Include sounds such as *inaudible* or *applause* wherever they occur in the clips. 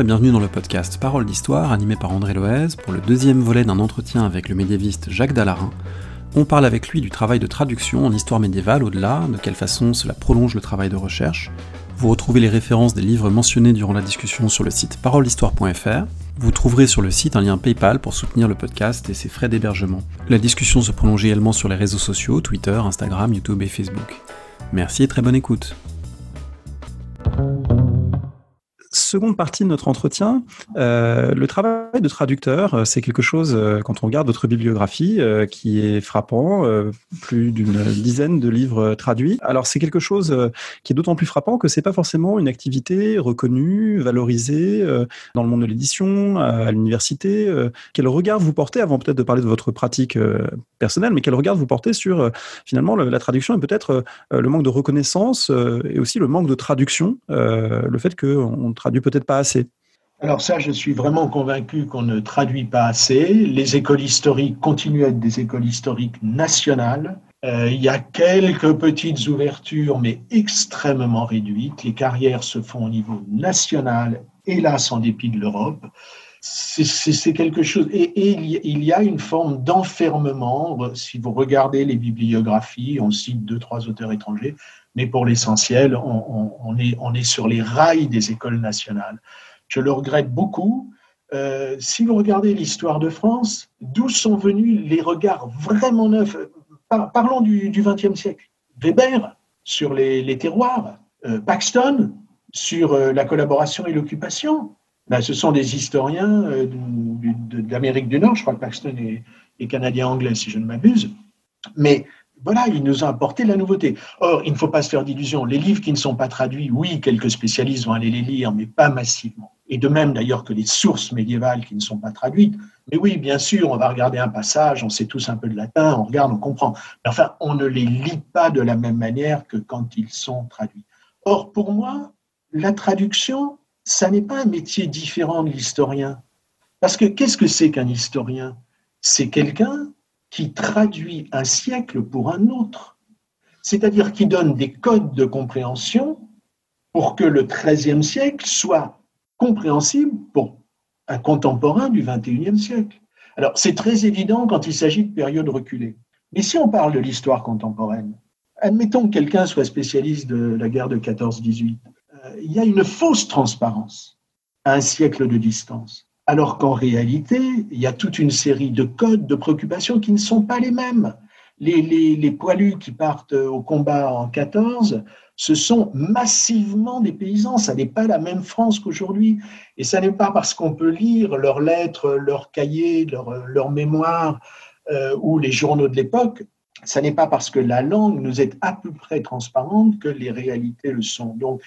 Et bienvenue dans le podcast Parole d'Histoire animé par André Loez pour le deuxième volet d'un entretien avec le médiéviste Jacques Dallarin. On parle avec lui du travail de traduction en histoire médiévale au-delà, de quelle façon cela prolonge le travail de recherche. Vous retrouvez les références des livres mentionnés durant la discussion sur le site paroledhistoire.fr. Vous trouverez sur le site un lien PayPal pour soutenir le podcast et ses frais d'hébergement. La discussion se prolonge également sur les réseaux sociaux, Twitter, Instagram, YouTube et Facebook. Merci et très bonne écoute seconde partie de notre entretien, euh, le travail de traducteur, euh, c'est quelque chose, euh, quand on regarde votre bibliographie, qui est frappant, plus d'une dizaine de livres traduits. Alors c'est quelque chose qui est d'autant plus frappant que c'est pas forcément une activité reconnue, valorisée dans le monde de l'édition, à l'université. Quel regard vous portez, avant peut-être de parler de votre pratique personnelle, mais quel regard vous portez sur finalement la traduction et peut-être le manque de reconnaissance et aussi le manque de traduction, le fait qu'on traduit peut-être pas assez. Alors ça, je suis vraiment convaincu qu'on ne traduit pas assez. Les écoles historiques continuent à être des écoles historiques nationales. Euh, il y a quelques petites ouvertures, mais extrêmement réduites. Les carrières se font au niveau national, hélas en dépit de l'Europe. C'est quelque chose. Et, il y a une forme d'enfermement. Si vous regardez les bibliographies, on cite deux, trois auteurs étrangers, mais pour l'essentiel, on, est, on est sur les rails des écoles nationales. Je le regrette beaucoup. Euh, si vous regardez l'histoire de France, d'où sont venus les regards vraiment neufs? Parlons du XXe siècle. Weber sur les, terroirs, euh, Paxton sur euh, la collaboration et l'occupation. Ben, ce sont des historiens d'Amérique du Nord, je crois que Paxton est, est canadien-anglais si je ne m'abuse. Mais voilà, il nous a apporté la nouveauté. Or, il ne faut pas se faire d'illusions. Les livres qui ne sont pas traduits, oui, quelques spécialistes vont aller les lire, mais pas massivement. Et de même d'ailleurs que les sources médiévales qui ne sont pas traduites. Mais oui, bien sûr, on va regarder un passage, on sait tous un peu de latin, on regarde, on comprend. Mais enfin, on ne les lit pas de la même manière que quand ils sont traduits. Or, pour moi, la traduction, ça n'est pas un métier différent de l'historien. Parce que qu'est-ce que c'est qu'un historien? C'est quelqu'un qui traduit un siècle pour un autre, c'est-à-dire qui donne des codes de compréhension pour que le XIIIe siècle soit compréhensible pour un contemporain du XXIe siècle. Alors, c'est très évident quand il s'agit de périodes reculées. Mais si on parle de l'histoire contemporaine, admettons que quelqu'un soit spécialiste de la guerre de 14-18, euh, il y a une fausse transparence à un siècle de distance alors qu'en réalité, il y a toute une série de codes, de préoccupations qui ne sont pas les mêmes. Les, poilus qui partent au combat en 14, ce sont massivement des paysans. Ça n'est pas la même France qu'aujourd'hui. Et ça n'est pas parce qu'on peut lire leurs lettres, leurs cahiers, leurs, mémoires euh, ou les journaux de l'époque. Ça n'est pas parce que la langue nous est à peu près transparente que les réalités le sont. Donc,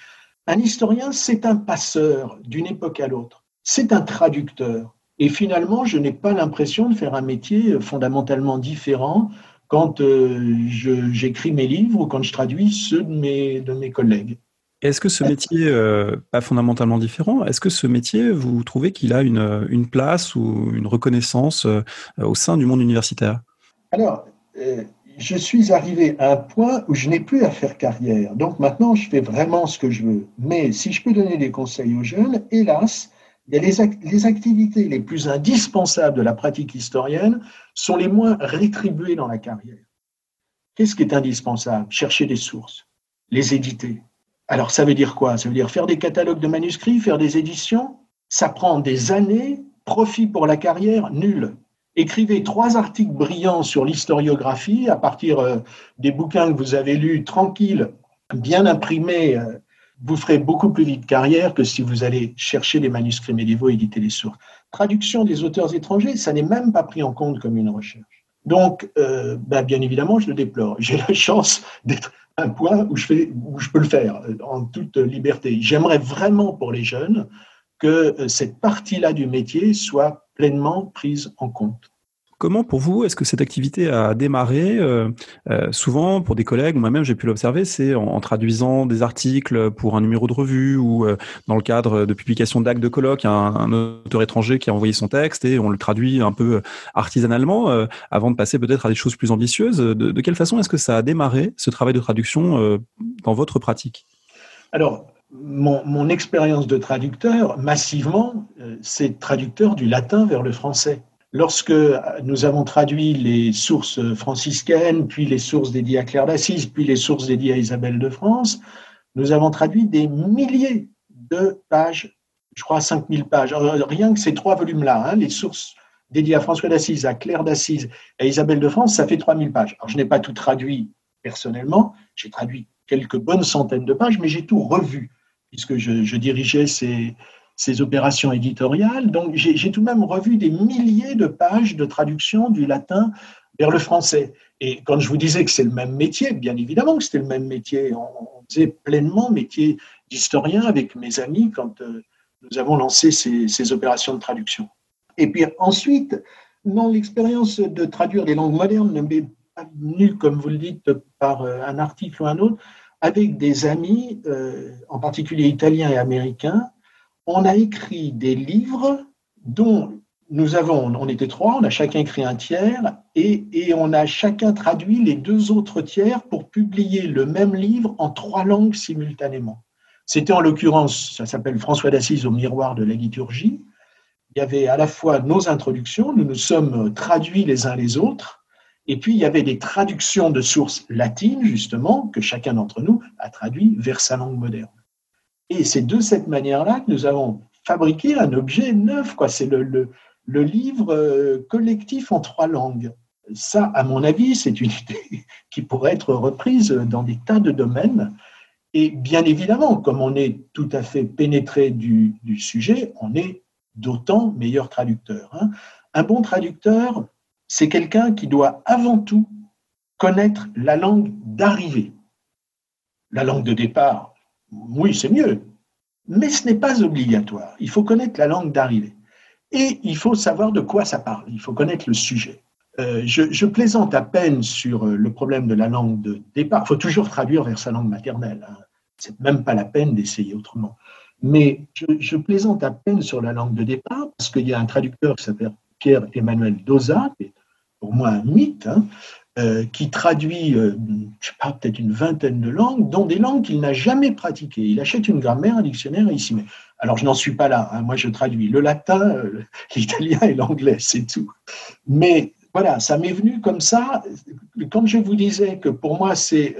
un historien, c'est un passeur d'une époque à l'autre c'est un traducteur. Et finalement, je n'ai pas l'impression de faire un métier fondamentalement différent quand euh, j'écris mes livres ou quand je traduis ceux de mes, de mes collègues. Est-ce que ce métier, euh, pas fondamentalement différent, est-ce que ce métier, vous trouvez qu'il a une, une, place ou une reconnaissance euh, au sein du monde universitaire? Alors, je suis arrivé à un point où je n'ai plus à faire carrière. Donc maintenant, je fais vraiment ce que je veux. Mais si je peux donner des conseils aux jeunes, hélas, les, activités les plus indispensables de la pratique historienne sont les moins rétribuées dans la carrière. Qu'est-ce qui est indispensable? Chercher des sources, les éditer. Alors ça veut dire quoi? Ça veut dire faire des catalogues de manuscrits, faire des éditions? Ça prend des années, profit pour la carrière, nul. Écrivez trois articles brillants sur l'historiographie à partir euh, des bouquins que vous avez lus, tranquilles, bien imprimés, euh, vous ferez beaucoup plus vite carrière que si vous allez chercher les manuscrits médiévaux et éditer les sources. Traduction des auteurs étrangers, ça n'est même pas pris en compte comme une recherche. Donc, euh, bah, bien évidemment, je le déplore. J'ai la chance d'être à un point où je, peux le faire euh, en toute liberté. J'aimerais vraiment pour les jeunes que euh, cette partie-là du métier soit pleinement prise en compte. Comment pour vous est-ce que cette activité a démarré euh, euh, Souvent pour des collègues, moi-même j'ai pu l'observer, c'est en, traduisant des articles pour un numéro de revue ou euh, dans le cadre de publication d'actes de colloque, un, auteur étranger qui a envoyé son texte et on le traduit un peu artisanalement avant de passer peut-être à des choses plus ambitieuses. De, quelle façon est-ce que ça a démarré ce travail de traduction dans votre pratique? Alors mon, expérience de traducteur, massivement, c'est traducteur du latin vers le français. Lorsque nous avons traduit les sources franciscaines, puis les sources dédiées à Claire d'Assise, puis les sources dédiées à Isabelle de France, nous avons traduit des milliers de pages, je crois 5000 pages. Rien que ces trois volumes-là, hein, les sources dédiées à François d'Assise, à Claire d'Assise et à Isabelle de France, ça fait 3000 pages. Alors je n'ai pas tout traduit personnellement, j'ai traduit quelques bonnes centaines de pages, mais j'ai tout revu puisque je, dirigeais ces, ces, opérations éditoriales. Donc, j'ai tout de même revu des milliers de pages de traduction du latin vers le français. Et quand je vous disais que c'est le même métier, bien évidemment que c'était le même métier. On, faisait pleinement métier d'historien avec mes amis quand euh, nous avons lancé ces, ces, opérations de traduction. Et puis ensuite, non, l'expérience de traduire des langues modernes ne m'est pas venue, comme vous le dites, par euh, un article ou un autre avec des amis, euh, en particulier italiens et américains, on a écrit des livres dont nous avons, on était trois, on a chacun écrit un tiers et, on a chacun traduit les deux autres tiers pour publier le même livre en trois langues simultanément. C'était en l'occurrence, ça s'appelle François d'Assise au miroir de la liturgie. Il y avait à la fois nos introductions, nous nous sommes traduits les uns les autres, et puis, il y avait des traductions de sources latines, justement, que chacun d'entre nous a traduit vers sa langue moderne. Et c'est de cette manière-là que nous avons fabriqué un objet neuf. Quoi. C'est le, livre euh, collectif en trois langues. Ça, à mon avis, c'est une *laughs* idée qui pourrait être reprise dans des tas de domaines. Et bien évidemment, comme on est tout à fait pénétré du, du sujet, on est d'autant meilleur traducteur. Hein. Un bon traducteur, c'est quelqu'un qui doit avant tout connaître la langue d'arrivée. La langue de départ, oui, c'est mieux, mais ce n'est pas obligatoire. Il faut connaître la langue d'arrivée. Et il faut savoir de quoi ça parle, il faut connaître le sujet. Euh, je, plaisante à peine sur euh, le problème de la langue de départ. Il faut toujours traduire vers sa langue maternelle. Hein. C'est même pas la peine d'essayer autrement. Mais je, plaisante à peine sur la langue de départ parce qu'il y a un traducteur qui s'appelle Pierre-Emmanuel Doza, qui est pour moi un mythe, hein, euh, qui traduit, euh, je sais pas, peut-être une vingtaine de langues, dont des langues qu'il n'a jamais pratiquées. Il achète une grammaire, un dictionnaire et il s'y met. Alors, je n'en suis pas là. Hein. Moi, je traduis le latin, euh, *laughs* l'italien et l'anglais, c'est tout. Mais voilà, ça m'est venu comme ça. Quand je vous disais que pour moi, c'est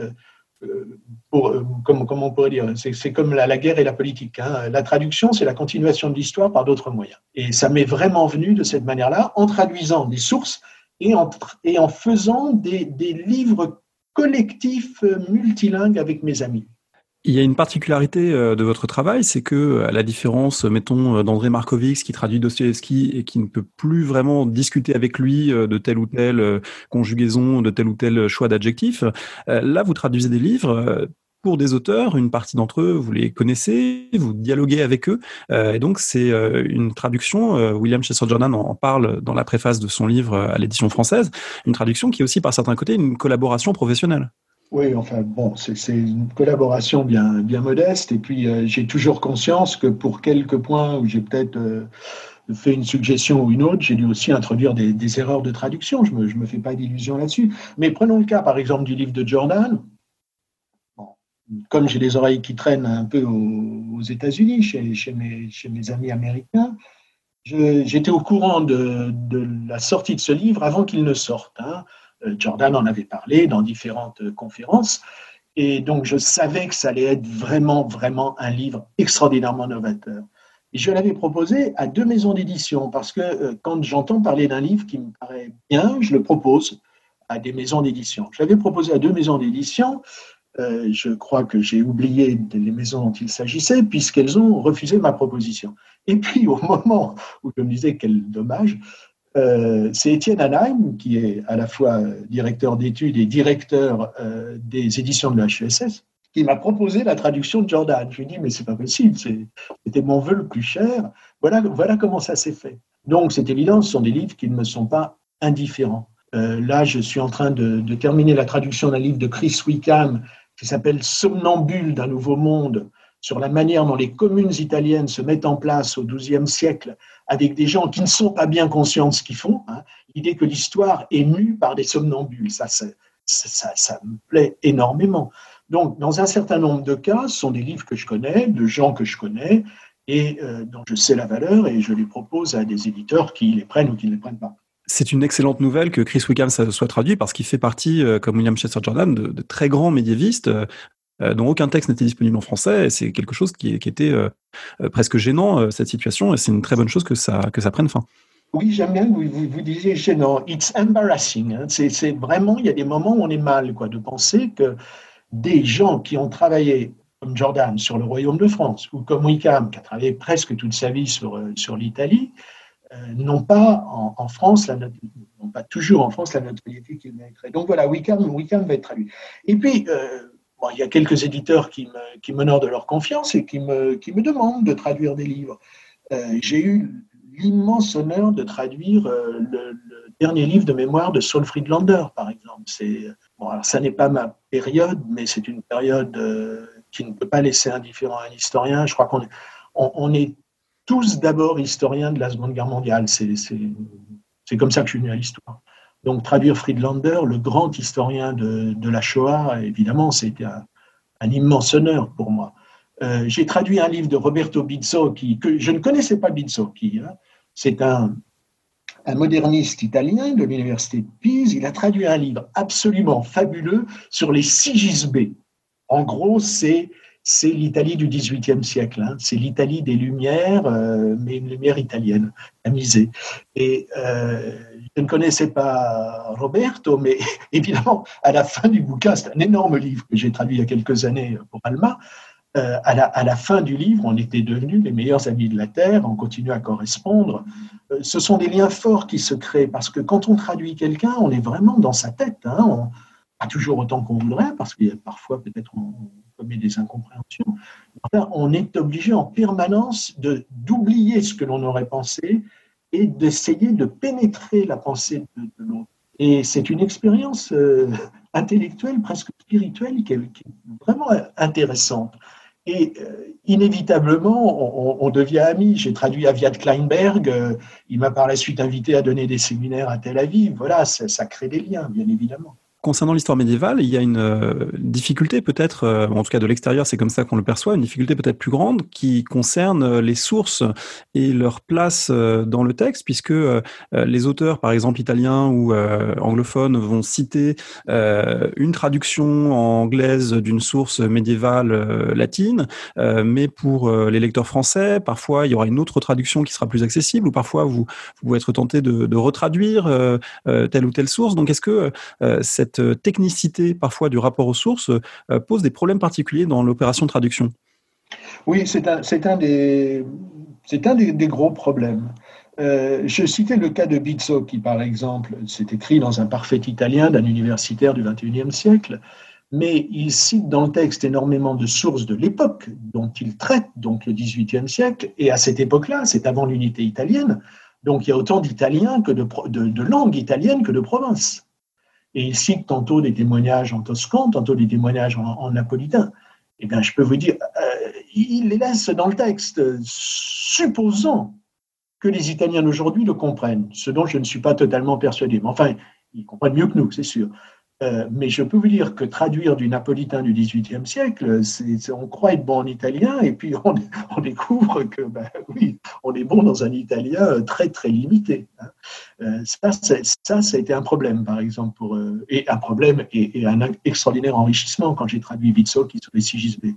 pour, comme, on pourrait dire, c'est comme la, la, guerre et la politique. Hein. La traduction, c'est la continuation de l'histoire par d'autres moyens. Et ça m'est vraiment venu de cette manière-là, en traduisant des sources et en, faisant des, livres collectifs euh, multilingues avec mes amis. Il y a une particularité euh, de votre travail, c'est que, à la différence, mettons, d'André Markovitz qui traduit Dostoevsky et qui ne peut plus vraiment discuter avec lui euh, de telle ou telle conjugaison, de tel ou tel choix d'adjectif, là, vous traduisez des livres pour des auteurs, une partie d'entre eux, vous les connaissez, vous dialoguez avec eux, euh, et donc c'est euh, une traduction, euh, William Chester Jordan en, parle dans la préface de son livre à l'édition française, une traduction qui est aussi par certains côtés une collaboration professionnelle. Oui, enfin bon, c'est une collaboration bien, bien modeste, et puis j'ai toujours conscience que pour quelques points où j'ai peut-être fait une suggestion ou une autre, j'ai dû aussi introduire des, des, erreurs de traduction, je ne me, je me fais pas d'illusions là-dessus. Mais prenons le cas par exemple du livre de Jordan, comme j'ai les oreilles qui traînent un peu aux, États-Unis, chez, mes, amis américains, j'étais au courant de, la sortie de ce livre avant qu'il ne sorte. Hein. Euh, Jordan en avait parlé dans différentes conférences. Et donc, je savais que ça allait être vraiment, vraiment un livre extraordinairement novateur. Je l'avais proposé à deux maisons d'édition, parce que euh, quand j'entends parler d'un livre qui me paraît bien, je le propose à des maisons d'édition. Je l'avais proposé à deux maisons d'édition. Euh, je crois que j'ai oublié les maisons dont il s'agissait, puisqu'elles ont refusé ma proposition. Et puis, au moment où je me disais quel dommage, euh, c'est Étienne Anheim, qui est à la fois directeur d'études et directeur euh, des éditions de la HESS, qui m'a proposé la traduction de Jordan. Je lui ai dit, mais c'est pas possible, c'était mon vœu le plus cher. Voilà, voilà comment ça s'est fait. Donc, c'est évident, ce sont des livres qui ne me sont pas indifférents. là, je suis en train de terminer la traduction d'un livre de Chris Wickham qui s'appelle Somnambule d'un nouveau monde, sur la manière dont les communes italiennes se mettent en place au XIIe siècle avec des gens qui ne sont pas bien conscients de ce qu'ils font. Hein. L'idée que l'histoire est mue par des somnambules, ça, ça, ça, me plaît énormément. Donc, dans un certain nombre de cas, ce sont des livres que je connais, de gens que je connais, et euh, dont je sais la valeur, et je les propose à des éditeurs qui les prennent ou qui ne les prennent pas. C'est une excellente nouvelle que Chris Wickham soit traduit parce qu'il fait partie, euh, comme William Chester Jordan, de, très grands médiévistes euh, dont aucun texte n'était disponible en français. C'est quelque chose qui, était presque gênant, cette situation, et c'est une très bonne chose que ça, prenne fin. Oui, j'aime bien que vous, vous, disiez gênant. It's embarrassing. Hein. C'est vraiment, il y a des moments où on est mal quoi, de penser que des gens qui ont travaillé comme Jordan sur le Royaume de France ou comme Wickham qui a travaillé presque toute sa vie sur, euh, l'Italie euh, n'ont pas en, France la pas toujours en France la notoriété qu'ils mériteraient. Donc voilà, Wickham, Wickham va être traduit. Et puis euh, bon, il y a quelques éditeurs qui me qui m'honorent de leur confiance et qui me qui me demandent de traduire des livres. J'ai eu l'immense honneur de traduire le, dernier livre de mémoire de Saul Friedlander, par exemple. C'est Bon, alors ça n'est pas ma période, mais c'est une période euh, qui ne peut pas laisser indifférent un historien. Je crois qu'on on, est tous d'abord historiens de la Seconde Guerre mondiale. C'est comme ça que je suis venu à l'histoire. Donc traduire Friedlander, le grand historien de, de la Shoah, évidemment, c'était un, un, immense honneur pour moi. Euh, J'ai traduit un livre de Roberto Bizzo, qui, que je ne connaissais pas Bizzo, qui hein, c'est un, un moderniste italien de l'université de Pise. Il a traduit un livre absolument fabuleux sur les sigisbées. En gros, c'est c'est l'Italie du XVIIIe siècle. Hein. C'est l'Italie des Lumières, euh, mais une lumière italienne, amusée. Et euh, je ne connaissais pas Roberto, mais *laughs* évidemment, à la fin du bouquin, c'est un énorme livre que j'ai traduit il y a quelques années pour Alma. Euh, à, la, fin du livre, on était devenus les meilleurs amis de la Terre, on continue à correspondre. Ce sont des liens forts qui se créent parce que quand on traduit quelqu'un, on est vraiment dans sa tête. Hein, pas toujours autant qu'on voudrait parce qu'il y a parfois peut-être on, commet des incompréhensions. On est obligé en permanence d'oublier ce que l'on aurait pensé et d'essayer de pénétrer la pensée de, l'autre. Et c'est une expérience euh, intellectuelle, presque spirituelle, qui est vraiment intéressante. Et euh, inévitablement, on, devient amis. J'ai traduit Aviat Kleinberg. Euh, il m'a par la suite invité à donner des séminaires à Tel Aviv. Voilà, ça crée des liens, bien évidemment concernant l'histoire médiévale, il y a une euh, difficulté peut-être, euh, en tout cas de l'extérieur, c'est comme ça qu'on le perçoit, une difficulté peut-être plus grande qui concerne euh, les sources et leur place dans le texte, puisque les auteurs, par exemple italiens ou anglophones, vont citer une traduction anglaise d'une source médiévale latine, mais pour les lecteurs français, parfois il y aura une autre traduction qui sera plus accessible, ou parfois vous, vous pouvez être tenté de, de retraduire telle ou telle source. Donc est-ce que cette euh, technicité parfois du rapport aux sources euh, pose des problèmes particuliers dans l'opération de traduction. Oui, c'est un, des, gros problèmes. Euh, je citais le cas de Bizzo, qui, par exemple, s'est écrit dans un parfait italien d'un universitaire du XXIe siècle, mais il cite dans le texte énormément de sources de l'époque dont il traite, donc le XVIIIe siècle, et à cette époque-là, c'est avant l'unité italienne, donc il y a autant d'Italiens que de langues italiennes que de provinces. Et il cite tantôt des témoignages en toscan, tantôt des témoignages en, napolitain. Eh bien, je peux vous dire, euh, il les laisse dans le texte, supposant que les Italiens d'aujourd'hui le comprennent, ce dont je ne suis pas totalement persuadé. Mais enfin, ils comprennent mieux que nous, c'est sûr. Euh, mais je peux vous dire que traduire du napolitain du XVIIIe siècle, c'est, on croit être bon en italien et puis on, découvre que, ben, oui, on est bon dans un italien euh, très très limité. Hein. Euh, ça, ça, a été un problème, par exemple, pour, et un problème et, un extraordinaire enrichissement quand j'ai traduit qui sur les sigisbées.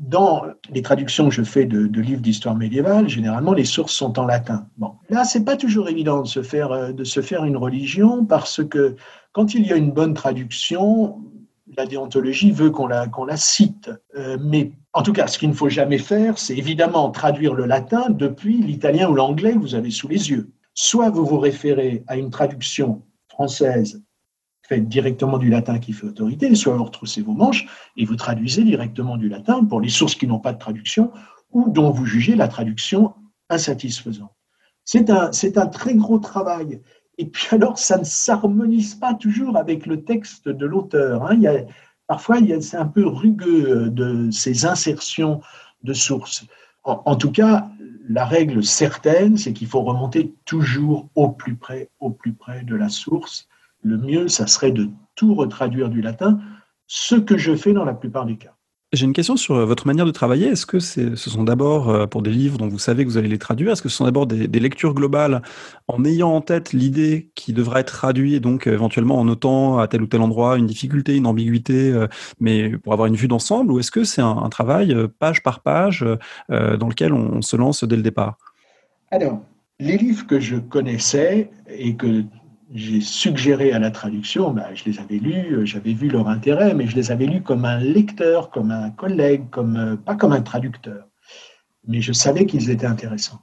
dans les traductions que je fais de, de livres d'histoire médiévale, généralement les sources sont en latin. Bon, là, c'est pas toujours évident de se faire de se faire une religion parce que quand il y a une bonne traduction, la déontologie veut qu'on la, cite. Euh, mais en tout cas, ce qu'il ne faut jamais faire, c'est évidemment traduire le latin depuis l'italien ou l'anglais que vous avez sous les yeux. Soit vous vous référez à une traduction française faite directement du latin qui fait autorité, soit vous retroussez vos manches et vous traduisez directement du latin pour les sources qui n'ont pas de traduction ou dont vous jugez la traduction insatisfaisante. C'est un très gros travail. Et puis alors, ça ne s'harmonise pas toujours avec le texte de l'auteur. Hein. Il parfois, c'est un peu rugueux euh, de ces insertions de sources. En, tout cas, la règle certaine, c'est qu'il faut remonter toujours au plus près, au plus près de la source. Le mieux, ça serait de tout retraduire du latin. ce que je fais dans la plupart des cas. J'ai une question sur euh, votre manière de travailler. Est-ce que ce sont d'abord euh, pour des livres dont vous savez que vous allez les traduire Est-ce que ce sont d'abord des, lectures globales en ayant en tête l'idée qui devra être traduite et donc éventuellement en notant à tel ou tel endroit une difficulté, une ambiguïté, mais pour avoir une vue d'ensemble Ou est-ce que c'est un, travail page par page dans lequel on se lance dès le départ? Alors, les livres que je connaissais et que j'ai suggéré à la traduction, ben, je les avais lus, euh, j'avais vu leur intérêt, mais je les avais lus comme un lecteur, comme un collègue, comme, euh, pas comme un traducteur. Mais je savais qu'ils étaient intéressants.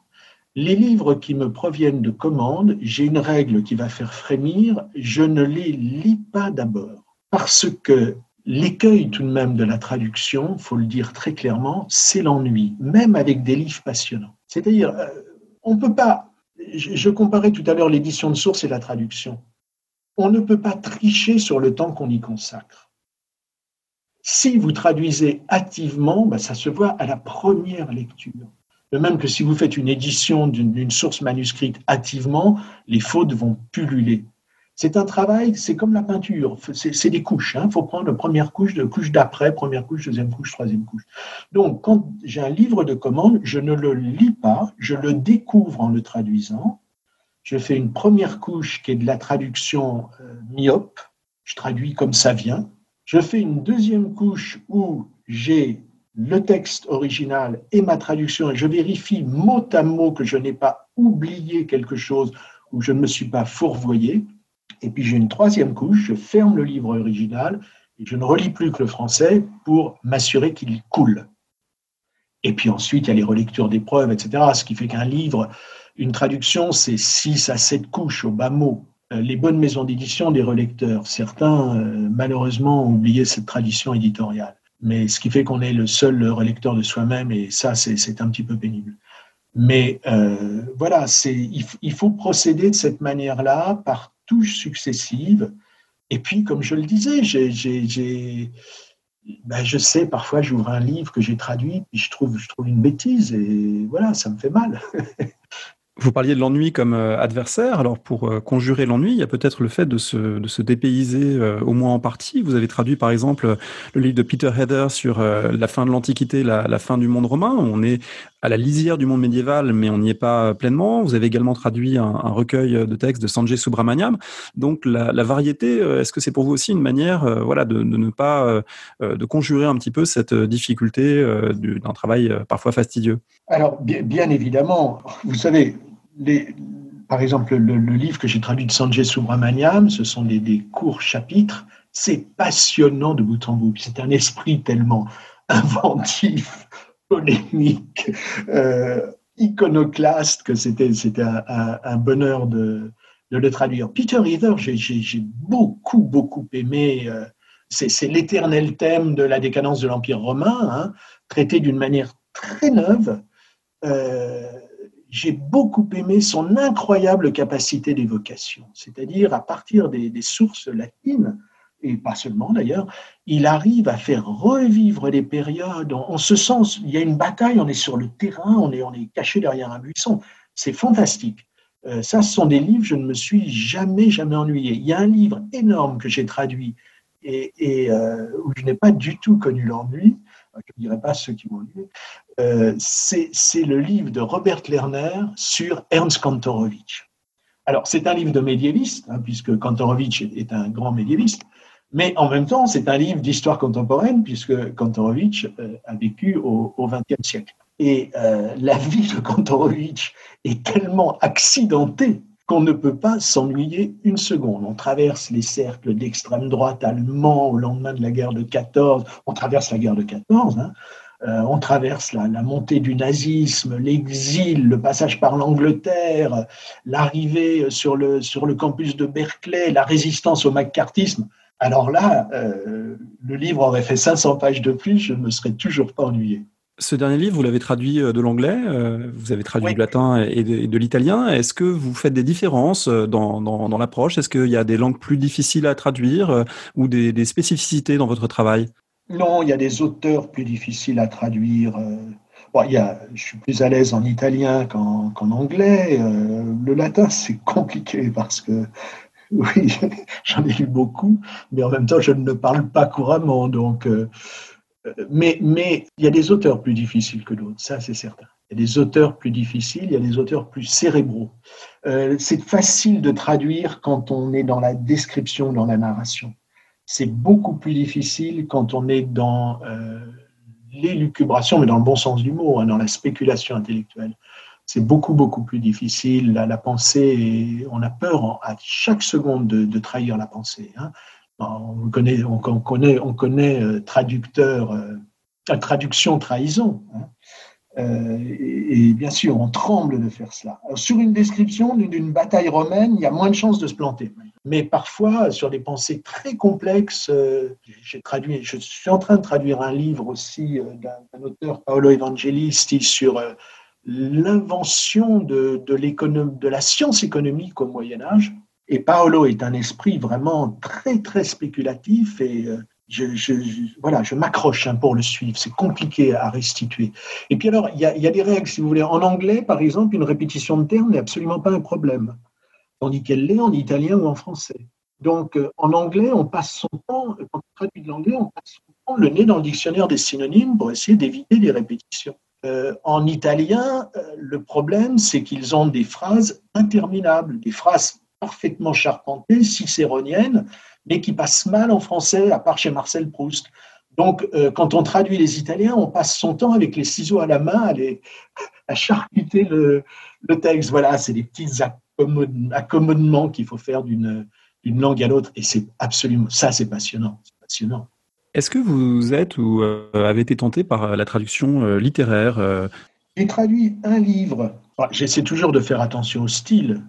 Les livres qui me proviennent de commandes, j'ai une règle qui va faire frémir, je ne les lis pas d'abord. Parce que l'écueil tout de même de la traduction, faut le dire très clairement, c'est l'ennui, même avec des livres passionnants. C'est-à-dire, euh, on ne peut pas je comparais tout à l'heure l'édition de source et la traduction. On ne peut pas tricher sur le temps qu'on y consacre. Si vous traduisez hâtivement, ben, ça se voit à la première lecture. De même que si vous faites une édition d'une source manuscrite hâtivement, les fautes vont pulluler. C'est un travail, c'est comme la peinture, c'est des couches. Il hein. faut prendre première couche, de couche d'après, première couche, deuxième couche, troisième couche. Donc, quand j'ai un livre de commande, je ne le lis pas, je le découvre en le traduisant. Je fais une première couche qui est de la traduction euh, myope, je traduis comme ça vient. Je fais une deuxième couche où j'ai le texte original et ma traduction et je vérifie mot à mot que je n'ai pas oublié quelque chose ou je ne me suis pas fourvoyé. Et puis j'ai une troisième couche, je ferme le livre original et je ne relis plus que le français pour m'assurer qu'il coule. Et puis ensuite, il y a les relectures des preuves, etc. Ce qui fait qu'un livre, une traduction, c'est 6 à 7 couches au bas mot. Euh, les bonnes maisons d'édition des relecteurs, certains, euh, malheureusement, ont oublié cette tradition éditoriale. Mais ce qui fait qu'on est le seul relecteur de soi-même, et ça, c'est un petit peu pénible. Mais euh, voilà, il, il faut procéder de cette manière-là par touches successives. Et puis, comme je le disais, j'ai, ben, je sais, parfois j'ouvre un livre que j'ai traduit, puis je trouve, je trouve une bêtise, et voilà, ça me fait mal. *laughs* Vous parliez de l'ennui comme euh, adversaire. Alors, pour euh, conjurer l'ennui, il y a peut-être le fait de se, de se dépayser, euh, au moins en partie. Vous avez traduit, par exemple, le livre de Peter Heather sur la fin de l'Antiquité, la, la, fin du monde romain. On est à la lisière du monde médiéval, mais on n'y est pas pleinement. Vous avez également traduit un, recueil de textes de Sanjay Subramaniam. Donc, la, variété, est-ce que c'est pour vous aussi une manière, voilà, de, ne pas, de conjurer un petit peu cette difficulté d'un travail parfois fastidieux? Alors, bien, évidemment, vous savez, par exemple, le, livre que j'ai traduit de Sanjay Subramaniam, ce sont des, courts chapitres. C'est passionnant de bout en bout. C'est un esprit tellement *laughs* inventif, polémique, euh, iconoclaste que c'était un, un, bonheur de, de, le traduire. Peter Heather, j'ai beaucoup, beaucoup aimé. Euh, c'est l'éternel thème de la décadence de l'Empire romain, hein, traité d'une manière très neuve. Euh, j'ai beaucoup aimé son incroyable capacité d'évocation, c'est-à-dire à partir des, sources latines, et pas seulement d'ailleurs, il arrive à faire revivre les périodes. En, ce sens, il y a une bataille, on est sur le terrain, on est, caché derrière un buisson. C'est fantastique. Euh, ça, ce sont des livres, je ne me suis jamais, jamais ennuyé. Il y a un livre énorme que j'ai traduit et, euh, où je n'ai pas du tout connu l'ennui, je ne dirais pas ceux qui m'ont lu, euh, c'est le livre de Robert Lerner sur Ernst Kantorowicz. Alors, c'est un livre de médiéviste, hein, puisque Kantorowicz est un grand médiéviste, mais en même temps, c'est un livre d'histoire contemporaine, puisque Kantorowicz euh, a vécu au XXe siècle. Et euh, la vie de Kantorowicz est tellement accidentée qu'on ne peut pas s'ennuyer une seconde. On traverse les cercles d'extrême droite allemands au lendemain de la guerre de 14, on traverse la guerre de 14, hein, euh, on traverse la, montée du nazisme, l'exil, le passage par l'Angleterre, l'arrivée sur le, sur le campus de Berkeley, la résistance au macartisme. Alors là, euh, le livre aurait fait 500 pages de plus, je ne me serais toujours pas ennuyé. Ce dernier livre, vous l'avez traduit euh, de l'anglais, vous avez traduit du latin et de, l'italien. Est-ce que vous faites des différences dans, dans, l'approche? Est-ce qu'il y a des langues plus difficiles à traduire ou des, des spécificités dans votre travail? Non, il y a des auteurs plus difficiles à traduire. Euh. Bon, il y a, je suis plus à l'aise en italien qu'en anglais. Euh. Le latin, c'est *laughs* compliqué parce que *laughs* oui, j'en ai lu beaucoup, mais en même temps, je ne parle pas couramment. Donc, euh, mais, mais il y a des auteurs plus difficiles que d'autres, ça c'est certain. Il y a des auteurs plus difficiles, il y a des auteurs plus cérébraux. Euh, c'est facile de traduire quand on est dans la description, dans la narration. C'est beaucoup plus difficile quand on est dans euh, l'élucubration, mais dans le bon sens du mot, hein, dans la spéculation intellectuelle c'est beaucoup, beaucoup plus difficile. La, la, pensée, on a peur à chaque seconde de, trahir la pensée. Hein. On connaît, on, connaît, on connaît euh, traducteur, euh, traduction, trahison. Hein. Euh, et, bien sûr, on tremble de faire cela. sur une description d'une bataille romaine, il y a moins de chances de se planter. Mais parfois, sur des pensées très complexes, je suis en train de traduire un livre aussi d'un auteur, Paolo Evangelisti, sur l'invention de, la science économique au Moyen Âge. Et Paolo est un esprit vraiment très, très spéculatif et euh, je, voilà, je m'accroche hein, pour le suivre. C'est compliqué à restituer. Et puis alors, il y, a, y, a, des règles, si vous voulez. En anglais, par exemple, une répétition de termes n'est absolument pas un problème, tandis qu'elle l'est en italien ou en français. Donc, euh, en anglais, on passe son temps, quand on traduit de l'anglais, on passe son temps le nez dans le dictionnaire des synonymes pour essayer d'éviter les répétitions. Euh, en italien, euh, le problème, c'est qu'ils ont des phrases interminables, des phrases parfaitement charpentées, cicéroniennes, mais qui passent mal en français, à part chez Marcel Proust. Donc, euh, quand on traduit les Italiens, on passe son temps avec les ciseaux à la main à, les, *laughs* charcuter le, texte. Voilà, c'est des petits accommodements qu'il faut faire d'une langue à l'autre. Et c'est absolument, ça, c'est passionnant. C'est passionnant. Est-ce que vous êtes ou euh, avez été tenté par euh, la traduction euh, littéraire J'ai traduit un livre. J'essaie toujours de faire attention au style.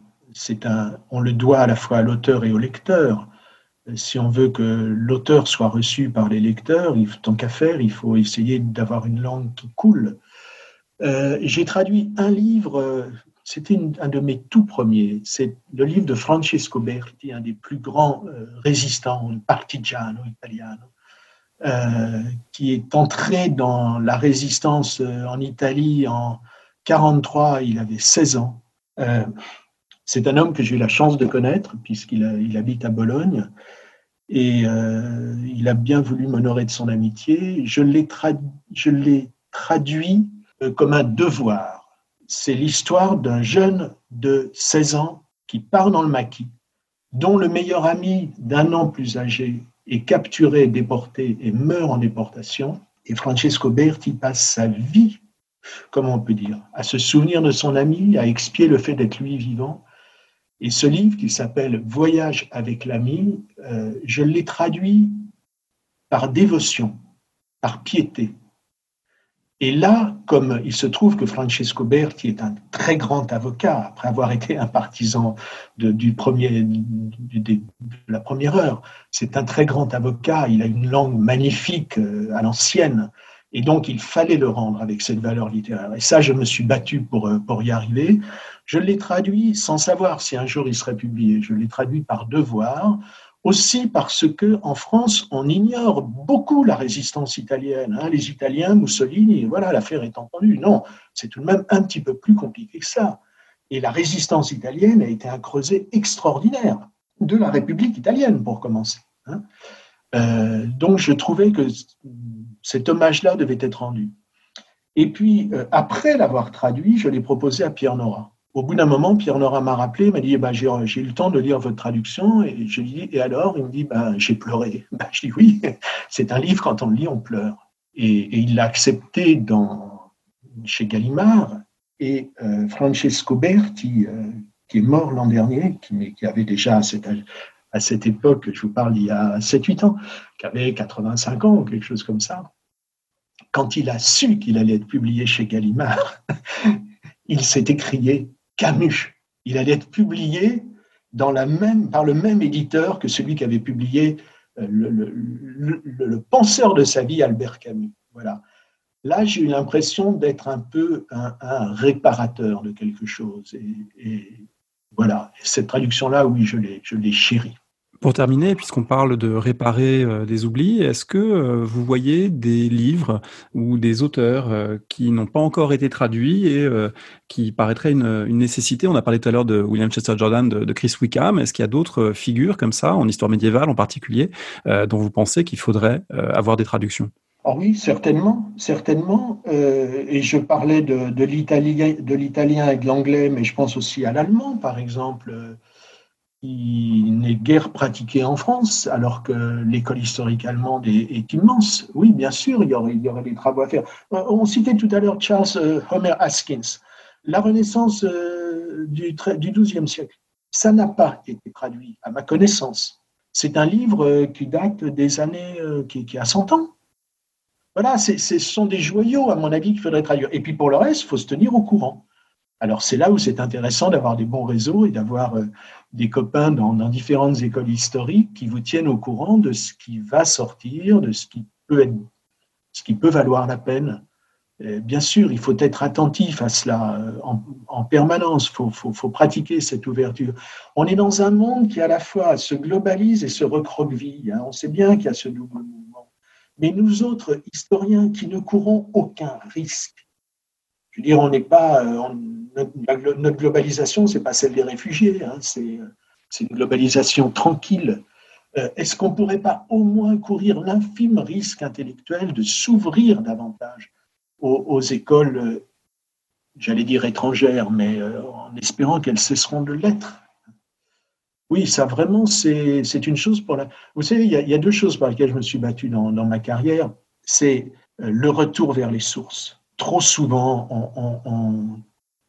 On le doit à la fois à l'auteur et au lecteur. Si on veut que l'auteur soit reçu par les lecteurs, tant qu'à faire, il faut essayer d'avoir une langue qui coule. J'ai traduit un livre, c'était un de mes tout premiers. C'est le livre de Francesco Berti, un des plus grands résistants, partigiano italiano euh, qui est entré dans la résistance euh, en Italie en 43, il avait 16 ans. Euh, c'est un homme que j'ai eu la chance de connaître puisqu'il il habite à Bologne et il a bien voulu m'honorer de son amitié. Je l'ai, traduit comme un devoir. C'est l'histoire d'un jeune de 16 ans qui part dans le maquis, dont le meilleur ami d'un an plus âgé est capturé, déporté et meurt en déportation. Et Francesco Berti passe sa vie, comment on peut dire, à se souvenir de son ami, à expier le fait d'être lui vivant. Et ce livre qui s'appelle Voyage avec l'ami, euh, je l'ai traduit par dévotion, par piété, et là, comme il se trouve que Francesco Berti est un très grand avocat, après avoir été un partisan de, du premier, de la première heure, c'est un très grand avocat, il a une langue magnifique euh, à l'ancienne, et donc il fallait le rendre avec cette valeur littéraire. Et ça, je me suis battu pour, euh, pour y arriver. Je l'ai traduit sans savoir si un jour il serait publié, je l'ai traduit par devoir aussi parce que en France, on ignore beaucoup la résistance italienne. Hein. Les Italiens, Mussolini, voilà, l'affaire est entendue. Non, c'est tout de même un petit peu plus compliqué que ça. Et la résistance italienne a été un creuset extraordinaire de la République italienne, pour commencer. Hein. Euh, donc, je trouvais que cet hommage-là devait être rendu. Et puis, euh, après l'avoir traduit, je l'ai proposé à Pierre Nora. Au bout d'un moment, Pierre Nora m'a rappelé, m'a dit ben, j'ai, eu le temps de lire votre traduction. Et je dis Et alors? Il me dit ben, J'ai pleuré. *laughs* Ben, je dis Oui, c'est un livre, quand on le lit, on pleure. Et, il l'a accepté chez Gallimard. Et euh, Francesco Berti, euh, qui est mort l'an dernier, qui, qui avait déjà à à cette époque, je vous parle il y a 7-8 ans, qui avait 85 ans ou quelque chose comme ça, quand il a su qu'il allait être publié chez Gallimard, *laughs* il s'est écrié Camus. Il allait être publié par le même éditeur que celui qui avait publié euh, le, penseur de sa vie, Albert Camus. Voilà. Là, j'ai eu l'impression d'être un peu un, réparateur de quelque chose. Et, voilà, cette traduction-là, oui, je l'ai, je l'ai chérie. Pour terminer, puisqu'on parle de réparer euh, des oublis, est-ce que euh, vous voyez des livres ou des auteurs euh, qui n'ont pas encore été traduits et qui paraîtraient une, nécessité? On a parlé tout à l'heure de William Chester Jordan, de, Chris Wickham. Est-ce qu'il y a d'autres figures comme ça, en histoire médiévale en particulier, dont vous pensez qu'il faudrait avoir des traductions? Ah oui, certainement, certainement. et je parlais de, de l'italien et de l'anglais, mais je pense aussi à l'allemand, par exemple qui n'est guère pratiqué en France, alors que l'école historique allemande est, immense. Oui, bien sûr, il y, aurait, il y aurait des travaux à faire. Euh, on citait tout à l'heure Charles euh, Homer Haskins. La Renaissance euh, du, du XIIe siècle, ça n'a pas été traduit, à ma connaissance. C'est un livre qui date des années, qui, qui a 100 ans. Voilà, ce sont des joyaux, à mon avis, qu'il faudrait traduire. Et puis pour le reste, il faut se tenir au courant. Alors c'est là où c'est intéressant d'avoir des bons réseaux et d'avoir des copains dans, différentes écoles historiques qui vous tiennent au courant de ce qui va sortir, de ce qui peut, être, ce qui peut valoir la peine. bien sûr, il faut être attentif à cela euh, en, permanence, il faut, pratiquer cette ouverture. On est dans un monde qui à la fois se globalise et se recroqueville. Hein. On sait bien qu'il y a ce double mouvement. Mais nous autres historiens qui ne courons aucun risque, je veux dire, on n'est pas, euh, notre, globalisation, c'est pas celle des réfugiés, hein, c'est une globalisation tranquille. Euh, est-ce qu'on ne pourrait pas au moins courir l'infime risque intellectuel de s'ouvrir davantage aux, écoles, euh, j'allais dire étrangères, mais en espérant qu'elles cesseront de l'être? Oui, ça vraiment, c'est une chose pour la... Vous savez, il y, a, deux choses par lesquelles je me suis battu dans, ma carrière. C'est le retour vers les sources trop souvent, on,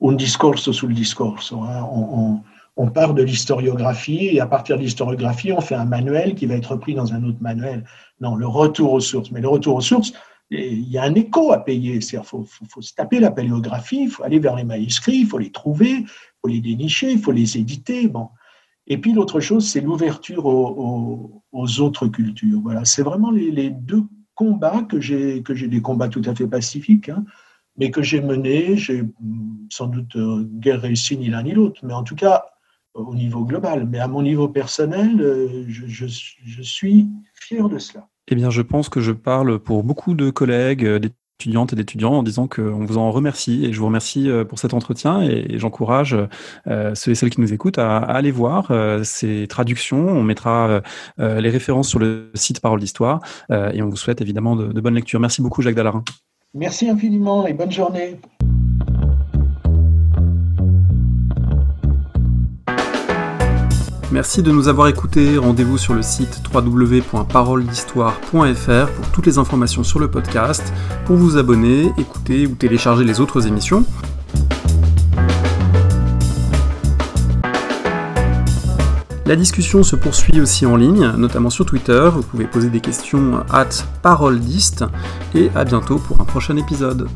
discourse sous le discours. Hein. On, on, part de l'historiographie et à partir de l'historiographie, on fait un manuel qui va être repris dans un autre manuel. Non, le retour aux sources. Mais le retour aux sources, il y a un écho à payer. Il faut, faut, se taper la paléographie, il faut aller vers les manuscrits, il faut les trouver, il faut les dénicher, il faut les éditer. Bon. Et puis l'autre chose, c'est l'ouverture aux, autres cultures. Voilà, c'est vraiment les, les deux combats que j'ai, que j'ai des combats tout à fait pacifiques, hein, mais que j'ai menés. J'ai sans doute euh, guère réussi ni l'un ni l'autre, mais en tout cas au niveau global. Mais à mon niveau personnel, euh, je, suis fier de cela. Eh bien, je pense que je parle pour beaucoup de collègues, euh, étudiantes et d'étudiants en disant qu'on vous en remercie et je vous remercie pour cet entretien et j'encourage ceux et celles qui nous écoutent à, aller voir ces traductions. On mettra les références sur le site Parole d'Histoire et on vous souhaite évidemment de, de bonnes lectures. Merci beaucoup Jacques Dallarin. Merci infiniment et bonne journée. Merci de nous avoir écoutés. Rendez-vous sur le site www.paroledhistoire.fr pour toutes les informations sur le podcast, pour vous abonner, écouter ou télécharger les autres émissions. La discussion se poursuit aussi en ligne, notamment sur Twitter. Vous pouvez poser des questions at paroledist et à bientôt pour un prochain épisode.